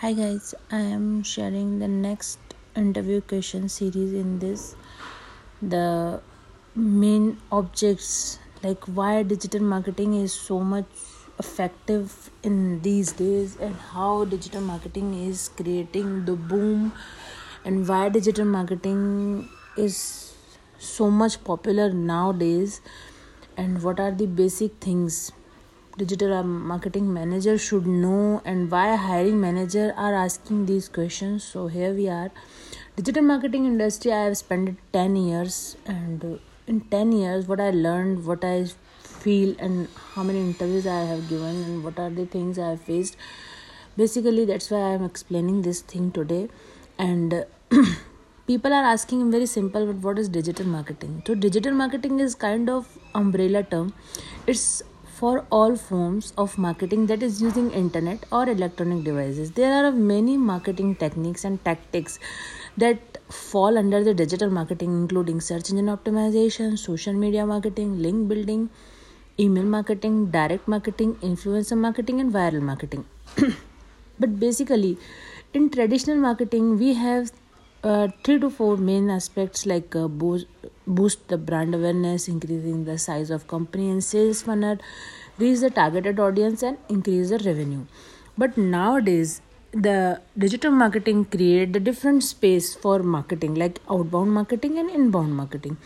Hi guys, I am sharing the next interview question series in this. The main objects like why digital marketing is so much effective in these days and how digital marketing is creating the boom and why digital marketing is so much popular nowadays and what are the basic things digital marketing manager should know and why hiring manager are asking these questions. So here we are. Digital marketing industry i have spent 10 years and uh, in 10 years what i learned what i feel and how many interviews i have given and what are the things i have faced. Basically that's why i am explaining this thing today. And people are asking very simple but what is digital marketing? So digital marketing is kind of umbrella term. It's for all forms of marketing that is using internet or electronic devices. There are many marketing techniques and tactics that fall under the digital marketing including search engine optimization social media marketing link building email marketing direct marketing influencer marketing and viral marketing. But basically in traditional marketing we have uh, three to four main aspects like uh, boost, boost the brand awareness increasing the size of company and sales funnel reach the targeted audience and increase the revenue. But nowadays the digital marketing create the different space for marketing like outbound marketing and inbound marketing.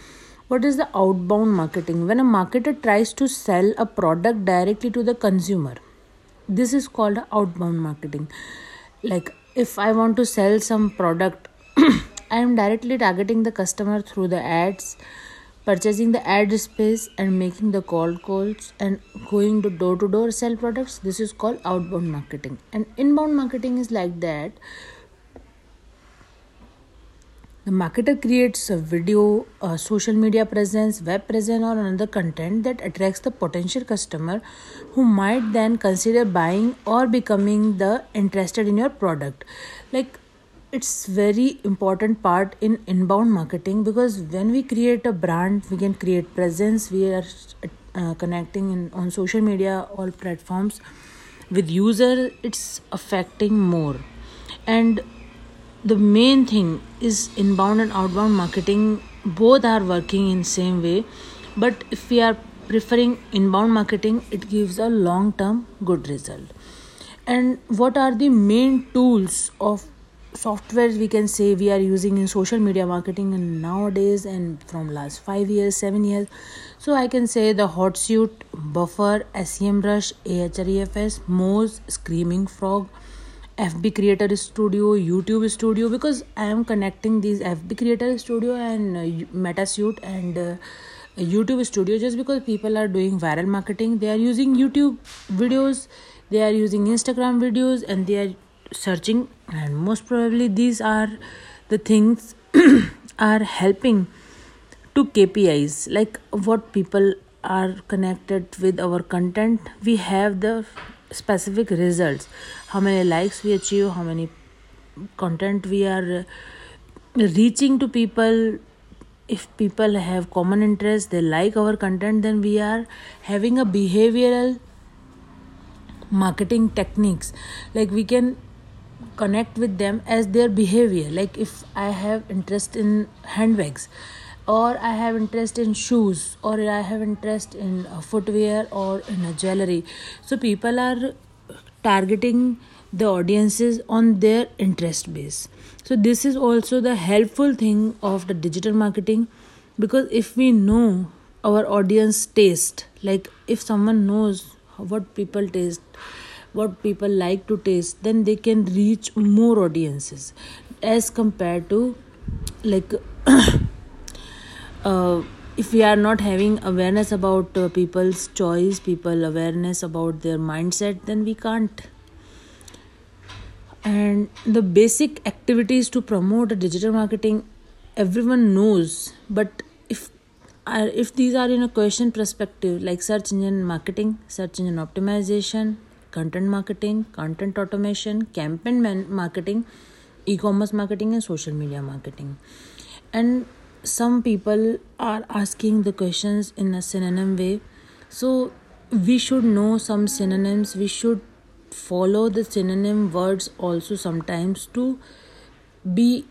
What is the outbound marketing? When a marketer tries to sell a product directly to the consumer this is called outbound marketing. Like if i want to sell some product I am directly targeting the customer through the ads, purchasing the ad space and making the cold calls and going to door to door sell products. This is called outbound marketing. And inbound marketing is like that. The marketer creates a video, a social media presence, web presence, or another content that attracts the potential customer who might then consider buying or becoming the interested in your product. Like it's very important part in inbound marketing because when we create a brand we can create presence. We are uh, connecting in, on social media all platforms with user. It's affecting more. And the main thing is inbound and outbound marketing. Both are working in same way. But if we are preferring inbound marketing it gives a long term good result. And what are the main tools of software we can say we are using in social media marketing nowadays and from last 5 years 7 years. So i can say the Hootsuite buffer semrush ahrefs moz screaming frog fb creator studio youtube studio because i am connecting these fb creator studio and uh, metasuite and uh, youtube studio just because people are doing viral marketing. They are using youtube videos they are using instagram videos and they are searching and most probably these are the things are helping to KPIs like what people are connected with our content we have the specific results. How many likes we achieve how many content we are uh, reaching to people. If people have common interest they like our content then we are having a behavioral marketing techniques. Like we can connect with them as their behavior. Like if i have interest in handbags or i have interest in shoes or i have interest in footwear or in a jewelry. So people are targeting the audiences on their interest base. So this is also the helpful thing of the digital marketing because if we know our audience taste like if someone knows what people taste what people like to taste then they can reach more audiences. As compared to like uh, if we are not having awareness about uh, people's choice people awareness about their mindset then we can't. And the basic activities to promote digital marketing everyone knows. But if uh, if these are in a question perspective like search engine marketing search engine optimization content marketing content automation campaign marketing e commerce marketing and social media marketing and some people are asking the question in a synonym way so we should know some synonyms we should follow the synonym words also sometimes to be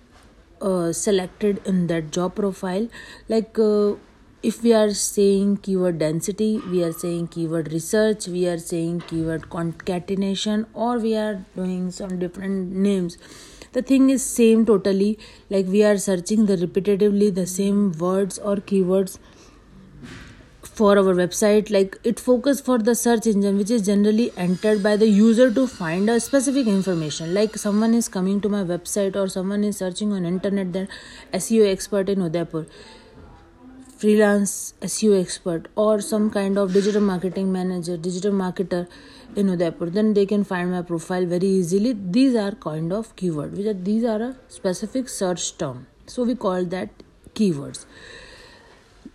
selected in that job profile like if we are saying keyword density we are saying keyword research we are saying keyword concatenation or we are doing some different names the thing is same totally. Like we are searching the repetitively the same words or keywords for our website. Like it focus for the search engine which is generally entered by the user to find a specific information. Like someone is coming to my website or someone is searching on internet that seo expert in udaipur freelance seo expert or some kind of digital marketing manager digital marketer in udaipur then they can find my profile very easily. These are kind of keyword which are these are a specific search term. So we call that keywords.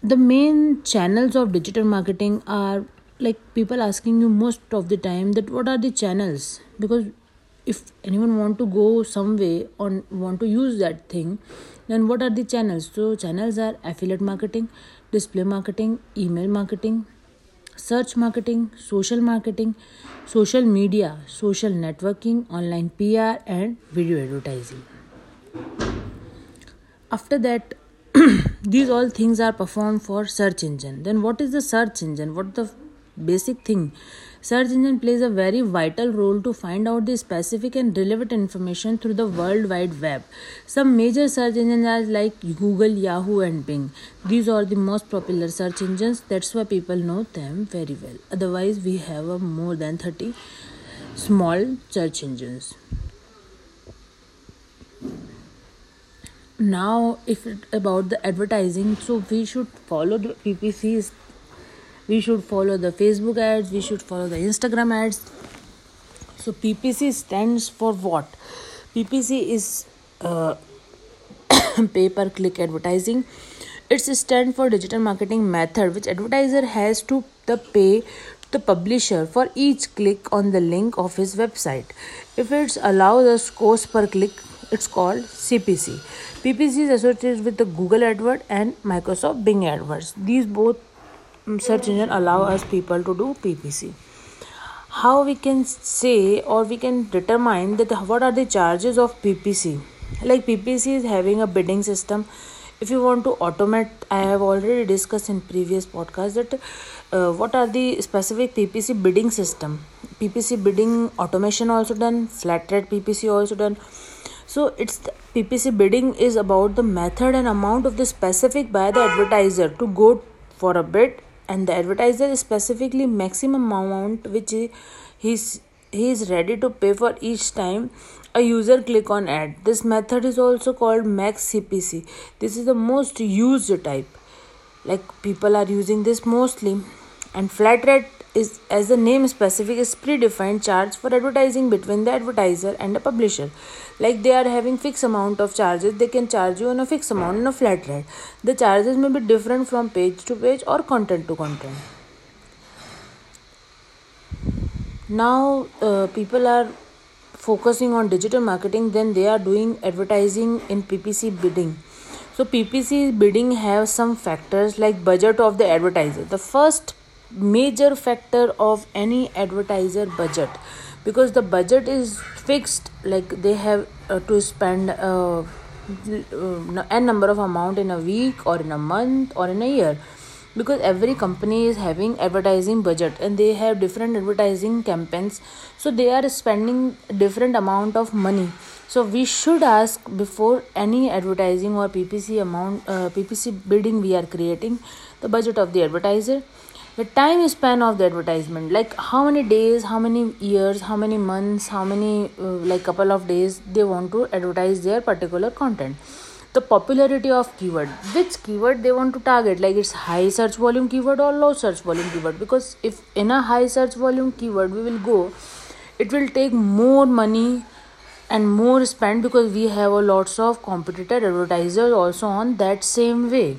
The main channels of digital marketing are like people asking you most of the time that what are the channels? Because if anyone want to go some way on want to use that thing then what are the channels? So channels are affiliate marketing display marketing email marketing search marketing social marketing social media social networking online pr and video advertising. After that these all things are performed for search engine. Then what is the search engine? What the basic thing search engine plays a very vital role to find out the specific and relevant information through the world wide web. Some major search engines are like google yahoo and bing. These are the most popular search engines. That's why people know them very well. Otherwise we have more than 30 small search engines. Now if it, about the advertising so we should follow the ppcs we should follow the facebook ads we should follow the instagram ads so ppc stands for what ppc is uh, pay per click advertising it's stand for digital marketing method which advertiser has to the pay the publisher for each click on the link of his website if it's allows us cost per click it's called CPC. PPC is associated with the Google AdWord and Microsoft Bing AdWords. These both search engine allow us people to do PPC. How we can say or we can determine that what are the charges of PPC? Like PPC is having a bidding system. If you want to automate, I have already discussed in previous podcast that uh, what are the specific PPC bidding system. PPC bidding automation also done, flat rate PPC also done so it's the ppc bidding is about the method and amount of the specific by the advertiser to go for a bid and the advertiser is specifically maximum amount which he's he is ready to pay for each time a user click on ad this method is also called max cpc this is the most used type. Like people are using this mostly. And flat rate is as the name specific is predefined charge for advertising between the advertiser and the publisher like they are having fixed amount of charges. They can charge you on a fixed amount in a flat rate. The charges may be different from page to page or content to content. Now uh, people are focusing on digital marketing then they are doing advertising in ppc bidding. So ppc bidding have some factors like budget of the advertiser. The first major factor of any advertiser budget because the budget is fixed like they have uh, to spend uh, uh, n number of amount in a week or in a month or in a year. Because every company is having advertising budget and they have different advertising campaigns. So they are spending different amount of money. So we should ask before any advertising or ppc amount uh, ppc bidding we are creating the budget of the advertiser the time span of the advertisement like how many days how many years how many months how many uh, like couple of days they want to advertise their particular content? The popularity of keyword which keyword they want to target? Like it's high search volume keyword or low search volume keyword? Because if in a high search volume keyword we will go it will take more money and more spend because we have a lots of competitor advertisers also on that same way.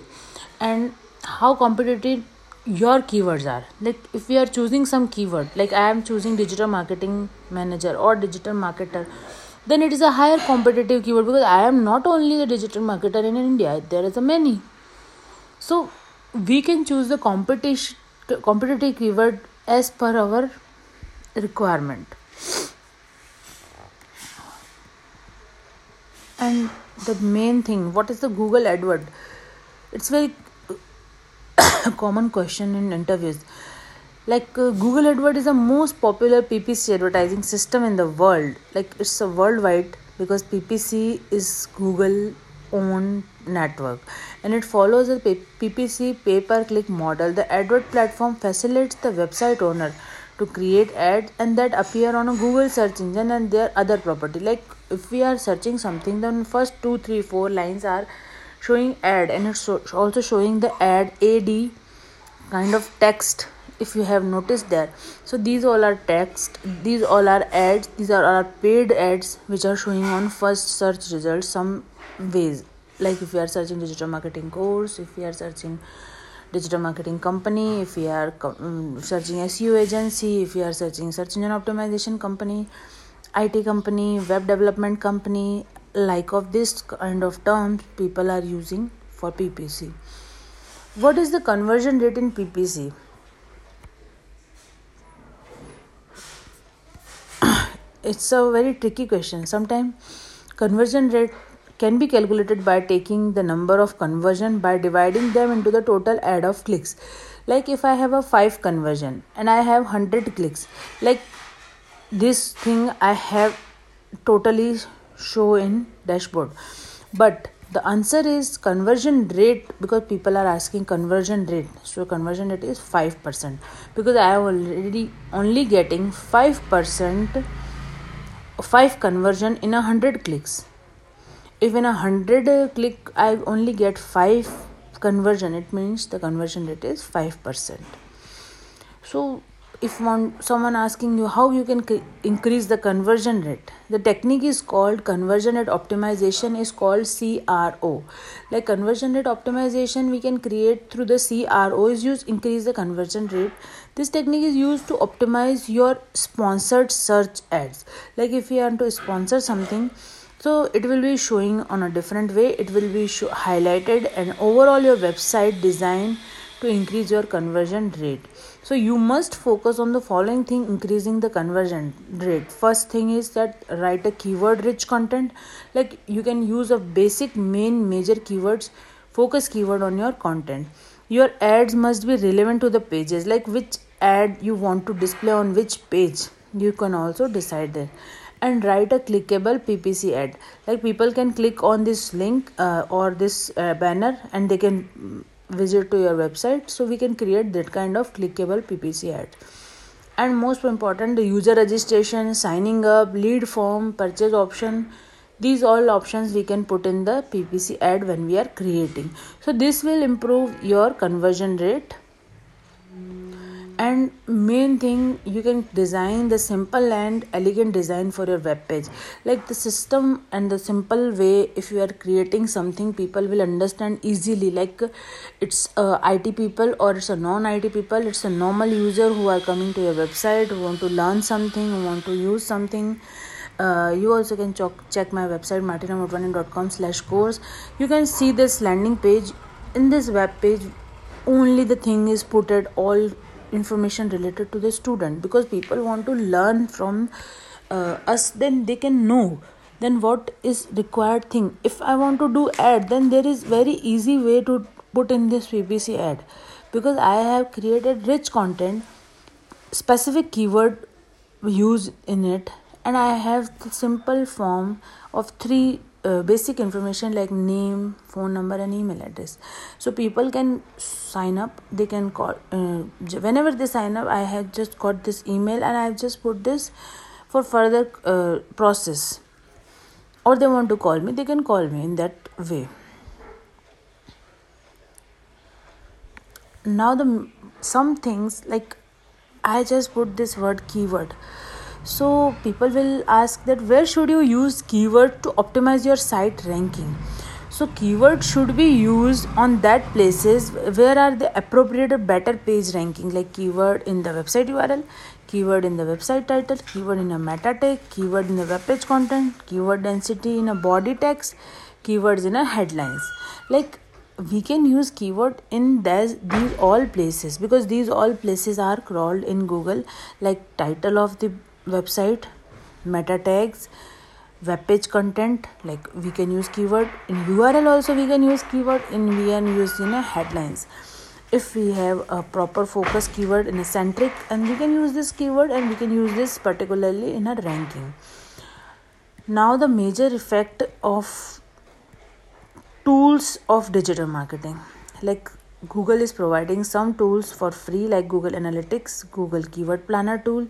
And how competitive your keywords are. Like if we are choosing some keyword like i am choosing digital marketing manager or digital marketer then it is a higher competitive keyword because i am not only the digital marketer in india there is a many. So we can choose the competition competitive keyword as per our requirement. And the main thing what is the google adword it's very common question in interviews. Like uh, google adword is the most popular ppc advertising system in the world. Like it's a worldwide because ppc is google own network. And it follows the ppc pay per click model. The adword platform facilitates the website owner to create ads and that appear on a google search engine and their other property. Like if we are searching something then first two three four lines are showing ad and it's also showing the ad ad kind of text if you have noticed there. So these all are text these all are ads these are our paid ads which are showing on first search results some ways. Like if you are searching digital marketing course if you are searching digital marketing company if you are um, searching seo agency if you are searching search engine optimization company IT company, web development company, like of this kind of terms people are using for PPC. What is the conversion rate in PPC? it's a very tricky question. Sometimes conversion rate can be calculated by taking the number of conversion by dividing them into the total ad of clicks. Like if I have a 5 conversion and I have 100 clicks, like this thing i have totally show in dashboard. But the answer is conversion rate because people are asking conversion rate. So conversion rate is 5% because i am already only getting 5% 5 conversion in a 100 clicks. If in a 100 click i only get 5 conversion it means the conversion rate is 5% so if one someone asking you how you can c- increase the conversion rate the technique is called conversion rate optimization is called cro like conversion rate optimization we can create through the cro is used increase the conversion rate. This technique is used to optimize your sponsored search ads. Like if you want to sponsor something so it will be showing on a different way. It will be show- highlighted and overall your website design to increase your conversion rate. So you must focus on the following thing increasing the conversion rate. First thing is that write a keyword rich content. Like you can use a basic main major keywords focus keyword on your content. Your ads must be relevant to the pages like which ad you want to display on which page. You can also decide there and write a clickable ppc ad. Like people can click on this link uh, or this uh, banner and they can visit to your website so we can create that kind of clickable ppc ad. And most important the user registration signing up lead form purchase option these all options we can put in the ppc ad when we are creating. So this will improve your conversion rate and main thing you can design the simple and elegant design for your web page. Like the system and the simple way if you are creating something people will understand easily. Like it's uh, it people or it's a non it people it's a normal user who are coming to your website who want to learn something who want to use something. Uh, you also can check, check my website martinamotwanin.com slash course. You can see this landing page. In this web page only the thing is put at all information related to the student because people want to learn from uh, us then they can know then what is required thing. If i want to do ad then there is very easy way to put in this ppc ad because i have created rich content specific keyword used in it and i have the simple form of three uh, basic information like name phone number and email address. So people can sign up. They can call uh, whenever they sign up i have just got this email and i've just put this for further uh, process. Or they want to call me they can call me in that way. Now the some things like i just put this word keyword so people will ask that where should you use keyword to optimize your site ranking? So keyword should be used on that places where are the appropriate better page ranking like keyword in the website url keyword in the website title keyword in a meta tag keyword in the web page content keyword density in a body text keywords in a headlines. Like we can use keyword in these all places because these all places are crawled in google like title of the website meta tags web page content like we can use keyword. In url also we can use keyword. In we can use in a headlines. If we have a proper focus keyword in a centric and we can use this keyword and we can use this particularly in a ranking. Now the major effect of tools of digital marketing. Like google is providing some tools for free like google analytics google keyword planner tool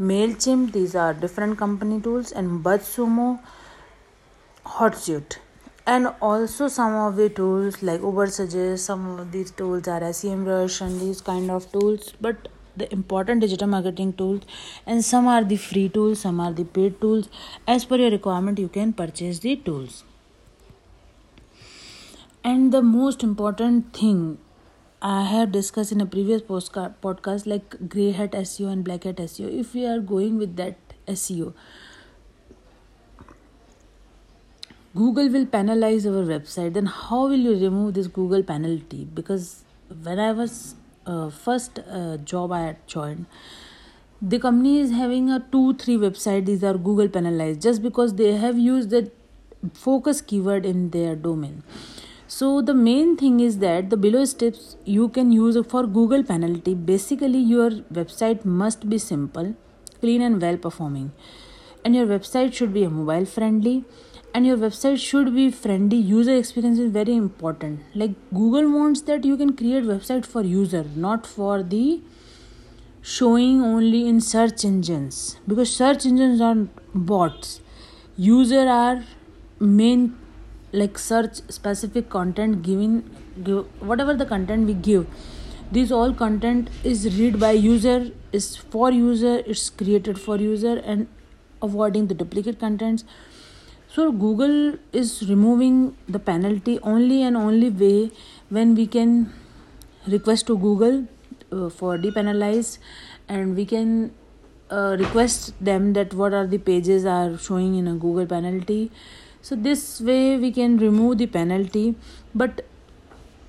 mailchimp these are different company tools and buzzsumo Hootsuite. And also some of the tools like Ubersuggest some of these tools are semrush and these kind of tools but the important digital marketing tools and some are the free tools some are the paid tools. As per your requirement you can purchase the tools. And the most important thing I have discussed in a previous podcast like gray hat SEO and black hat SEO. If we are going with that SEO, Google will penalize our website, then how will you remove this Google penalty? Because when I was uh, first uh, job I had joined, the company is having a two three website. These are Google penalized just because they have used the focus keyword in their domain. So the main thing is that the below steps you can use for Google penalty. Basically, your website must be simple, clean, and well performing, and your website should be mobile friendly. And your website should be friendly. User experience is very important. Like google wants that you can create website for user not for the showing only in search engines. Because search engines are bots. User are main like search specific content giving give, whatever the content we give. This all content is read by user is for user it's created for user and avoiding the duplicate contents. So google is removing the penalty only and only way when we can request to google uh, for depenalize and we can uh, request them that what are the pages are showing in a google penalty so this way we can remove the penalty but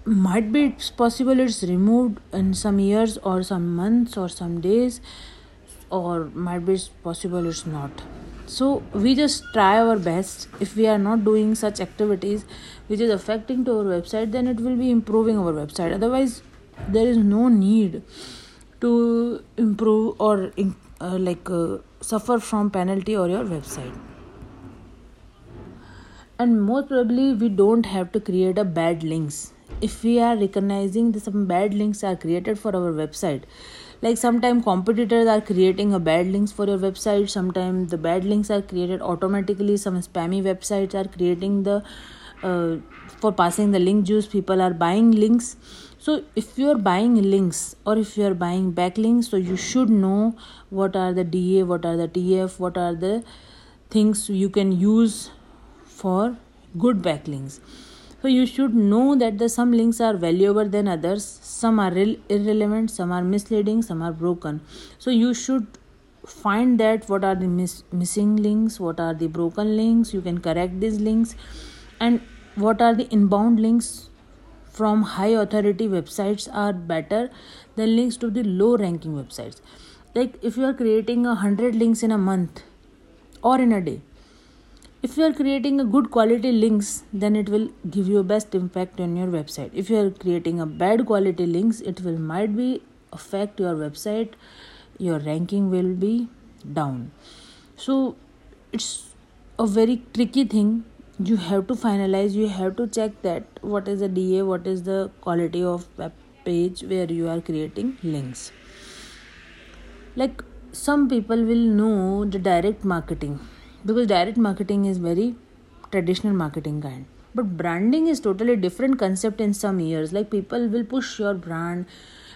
might be it's possible it's removed in some years or some months or some days or might be it's possible it's not. So we just try our best. If we are not doing such activities which is affecting to our website then it will be improving our website. Otherwise there is no need to improve or uh, like uh, suffer from penalty or your website and most probably we don't have to create a bad links. If we are recognizing that some bad links are created for our website like sometimes competitors are creating a bad links for your website sometimes the bad links are created automatically some spammy websites are creating the uh, for passing the link juice people are buying links. So if you are buying links or if you are buying backlinks so you should know what are the da what are the tf what are the things you can use for good backlinks. So you should know that the some links are valuable than others. Some are irrelevant some are misleading some are broken. So you should find that what are the mis- missing links what are the broken links you can correct these links and what are the inbound links from high authority websites are better than links to the low ranking websites. Like if you are creating a 100 links in a month or in a day if you are creating a good quality links then it will give you best impact on your website. If you are creating a bad quality links it will might be affect your website. Your ranking will be down. So it's a very tricky thing. You have to finalize you have to check that what is the da what is the quality of web page where you are creating links. Like some people will know the direct marketing because direct marketing is very traditional marketing kind. But branding is totally different concept in some years. Like people will push your brand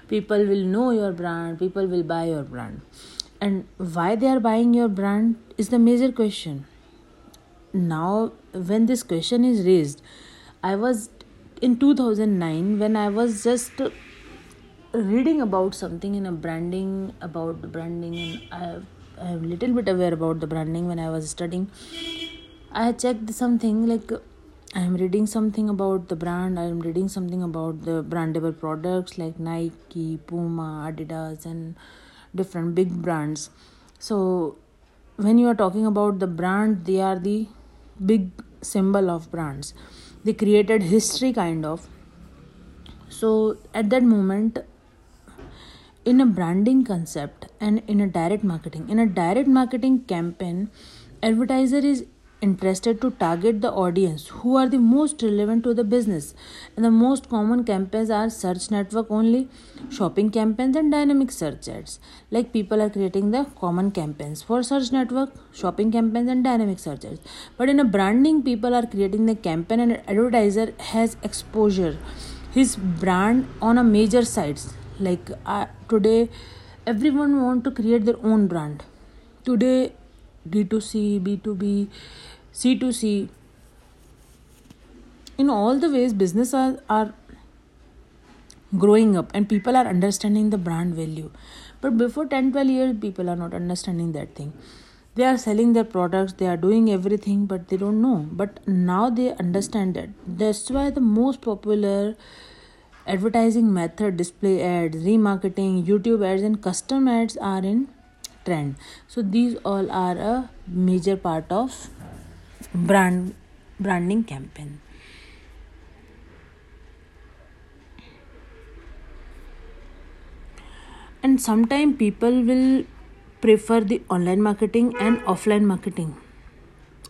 people will know your brand people will buy your brand. And why they are buying your brand is the major question. Now when this question is raised i was in 2009 when i was just reading about something in a branding about branding and i I am little bit aware about the branding when I was studying. I checked something like I am reading something about the brand. I am reading something about the brandable products like Nike, Puma, Adidas, and different big brands. So when you are talking about the brand they are the big symbol of brands they created history kind of so at that moment in a branding concept and in a direct marketing. In a direct marketing campaign advertiser is interested to target the audience who are the most relevant to the business. And the most common campaigns are search network only shopping campaigns and dynamic search ads. Like people are creating the common campaigns for search network shopping campaigns and dynamic search ads. But in a branding people are creating the campaign and advertiser has exposure his brand on a major sites like uh, today everyone want to create their own brand today d2c b2b C2C. In all the ways, business are, are growing up and people are understanding the brand value. But before 10 12 years, people are not understanding that thing. They are selling their products, they are doing everything, but they don't know. But now they understand it That's why the most popular advertising method display ads, remarketing, YouTube ads, and custom ads are in trend. So these all are a major part of brand branding campaign. And sometimes people will prefer the online marketing and offline marketing.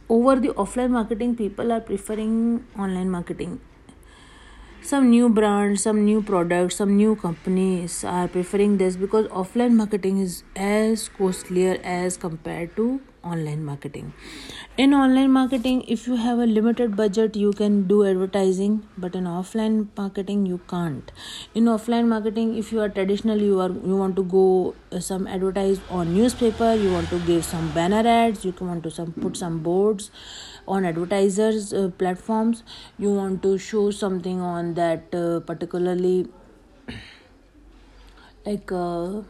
Over the offline marketing people are preferring online marketing some new brands some new products some new companies are preferring this because offline marketing is as costlier as compared to online marketing. In online marketing if you have a limited budget you can do advertising but in offline marketing you can't. In offline marketing if you are traditional you are you want to go uh, some advertise on newspaper you want to give some banner ads you want to some put some boards on advertisers uh, platforms. You want to show something on that uh, particularly like uh,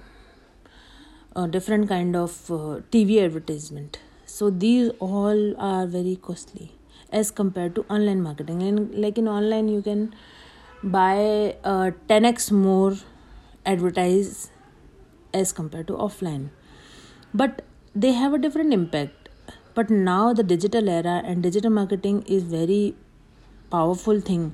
a different kind of uh, tv advertisement. So these all are very costly as compared to online marketing. And like in online you can buy uh, 10x more advertise as compared to offline. But they have a different impact. But now the digital era and digital marketing is very powerful thing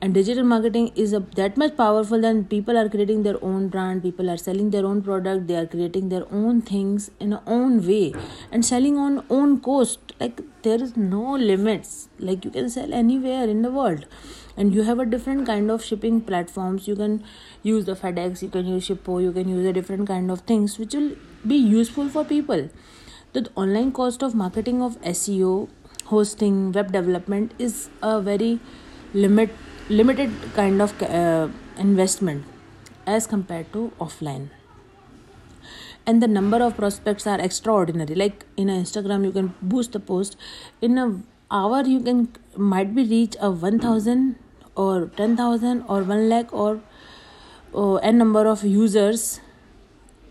and digital marketing is a, that much powerful than people are creating their own brand people are selling their own product they are creating their own things in a own way and selling on own cost. Like there is no limits. Like you can sell anywhere in the world. And you have a different kind of shipping platforms. You can use the fedex you can use shippo you can use a different kind of things which will be useful for people. The online cost of marketing of seo hosting web development is a very limit limited kind of uh, investment as compared to offline. And the number of prospects are extraordinary. Like in instagram you can boost the post. In a hour you can might be reach a 1000 or 10000 or 1 lakh or uh, n number of users.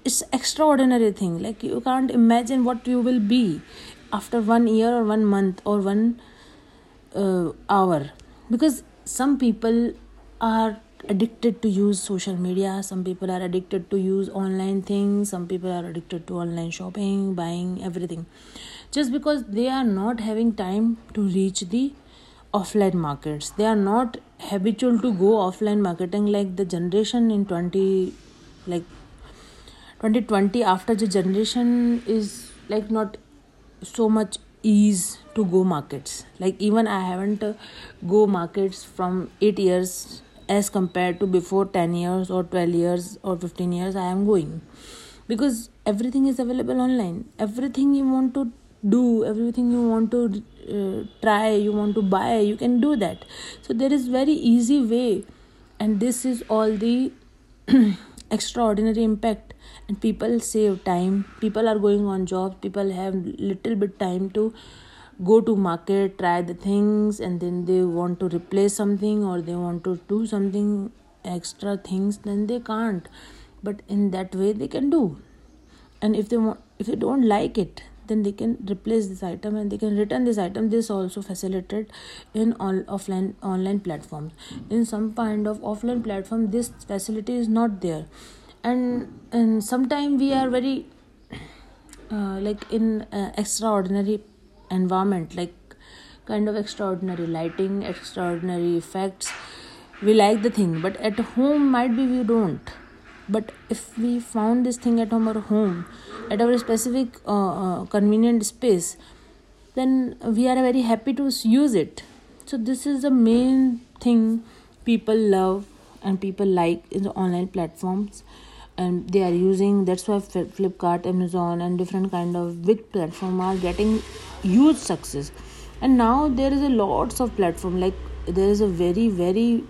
It's extraordinary thing. Like you can't imagine what you will be after one year or one month or one uh, hour. Because some people are addicted to use social media some people are addicted to use online things some people are addicted to online shopping buying everything. Just because they are not having time to reach the offline markets. They are not habitual to go offline marketing like the generation in 20 like 2020 after the generation is like not so much ease to go markets. Like even i haven't uh, go markets from 8 years as compared to before 10 years or 12 years or 15 years i am going. Because everything is available online. Everything you want to do everything you want to uh, try you want to buy you can do that. So there is very easy way. And this is all the extraordinary impact and people save time. People are going on jobs. People have little bit time to go to market try the things and then they want to replace something or they want to do something extra things then they can't. But in that way they can do. And if they want if they don't like it then they can replace this item and they can return this item. This also facilitated in all offline online platforms. In some kind of offline platform this facility is not there and and sometimes we are very uh, like in uh, extraordinary environment like kind of extraordinary lighting extraordinary effects. We like the thing but at home might be we don't. But if we found this thing at our home at our specific uh, uh, convenient space then we are very happy to use it. So this is the main thing people love and people like in the online platforms and they are using that's why flipkart amazon and different kind of big platform are getting huge success. And now there is a lots of platform like there is a very very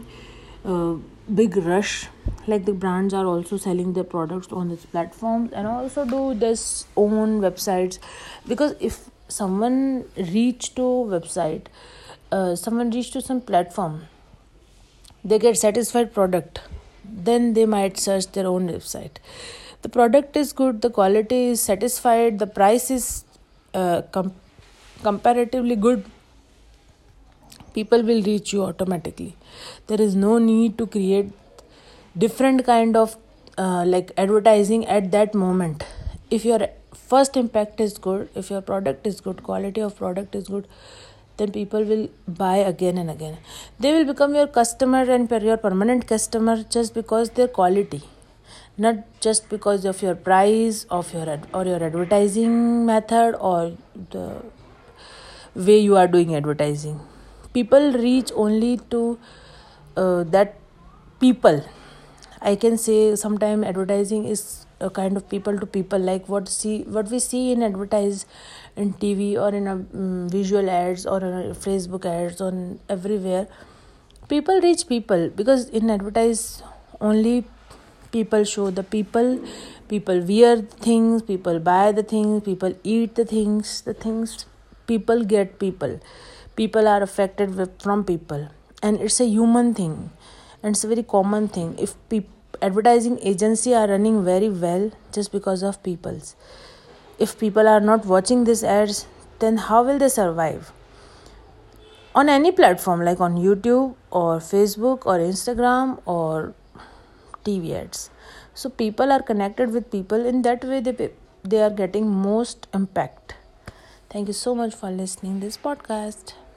uh, big rush. Like the brands are also selling their products on these platforms and also do this own websites. Because if someone reach to website uh, someone reach to some platform they get satisfied product then they might search their own website. The product is good the quality is satisfied the price is uh, com- comparatively good. People will reach you automatically. There is no need to create different kind of uh, like advertising at that moment. If your first impact is good if your product is good quality of product is good then people will buy again and again. They will become your customer and your permanent customer just because their quality not just because of your price of your ad- or your advertising method or the way you are doing advertising. People reach only to uh, that people. I can say sometimes advertising is a kind of people to people like what see what we see in advertise in tv or in a um, visual ads or in facebook ads on everywhere. People reach people because in advertise only people show the people. People wear things people buy the things people eat the things. The things people get people. People are affected with, from people. And it's a human thing. And it's a very common thing. If people advertising agency are running very well just because of people's. If people are not watching these ads then how will they survive? On any platform like on youtube or facebook or instagram or tv ads. So people are connected with people. In that way they they are getting most impact. Thank you so much for listening this podcast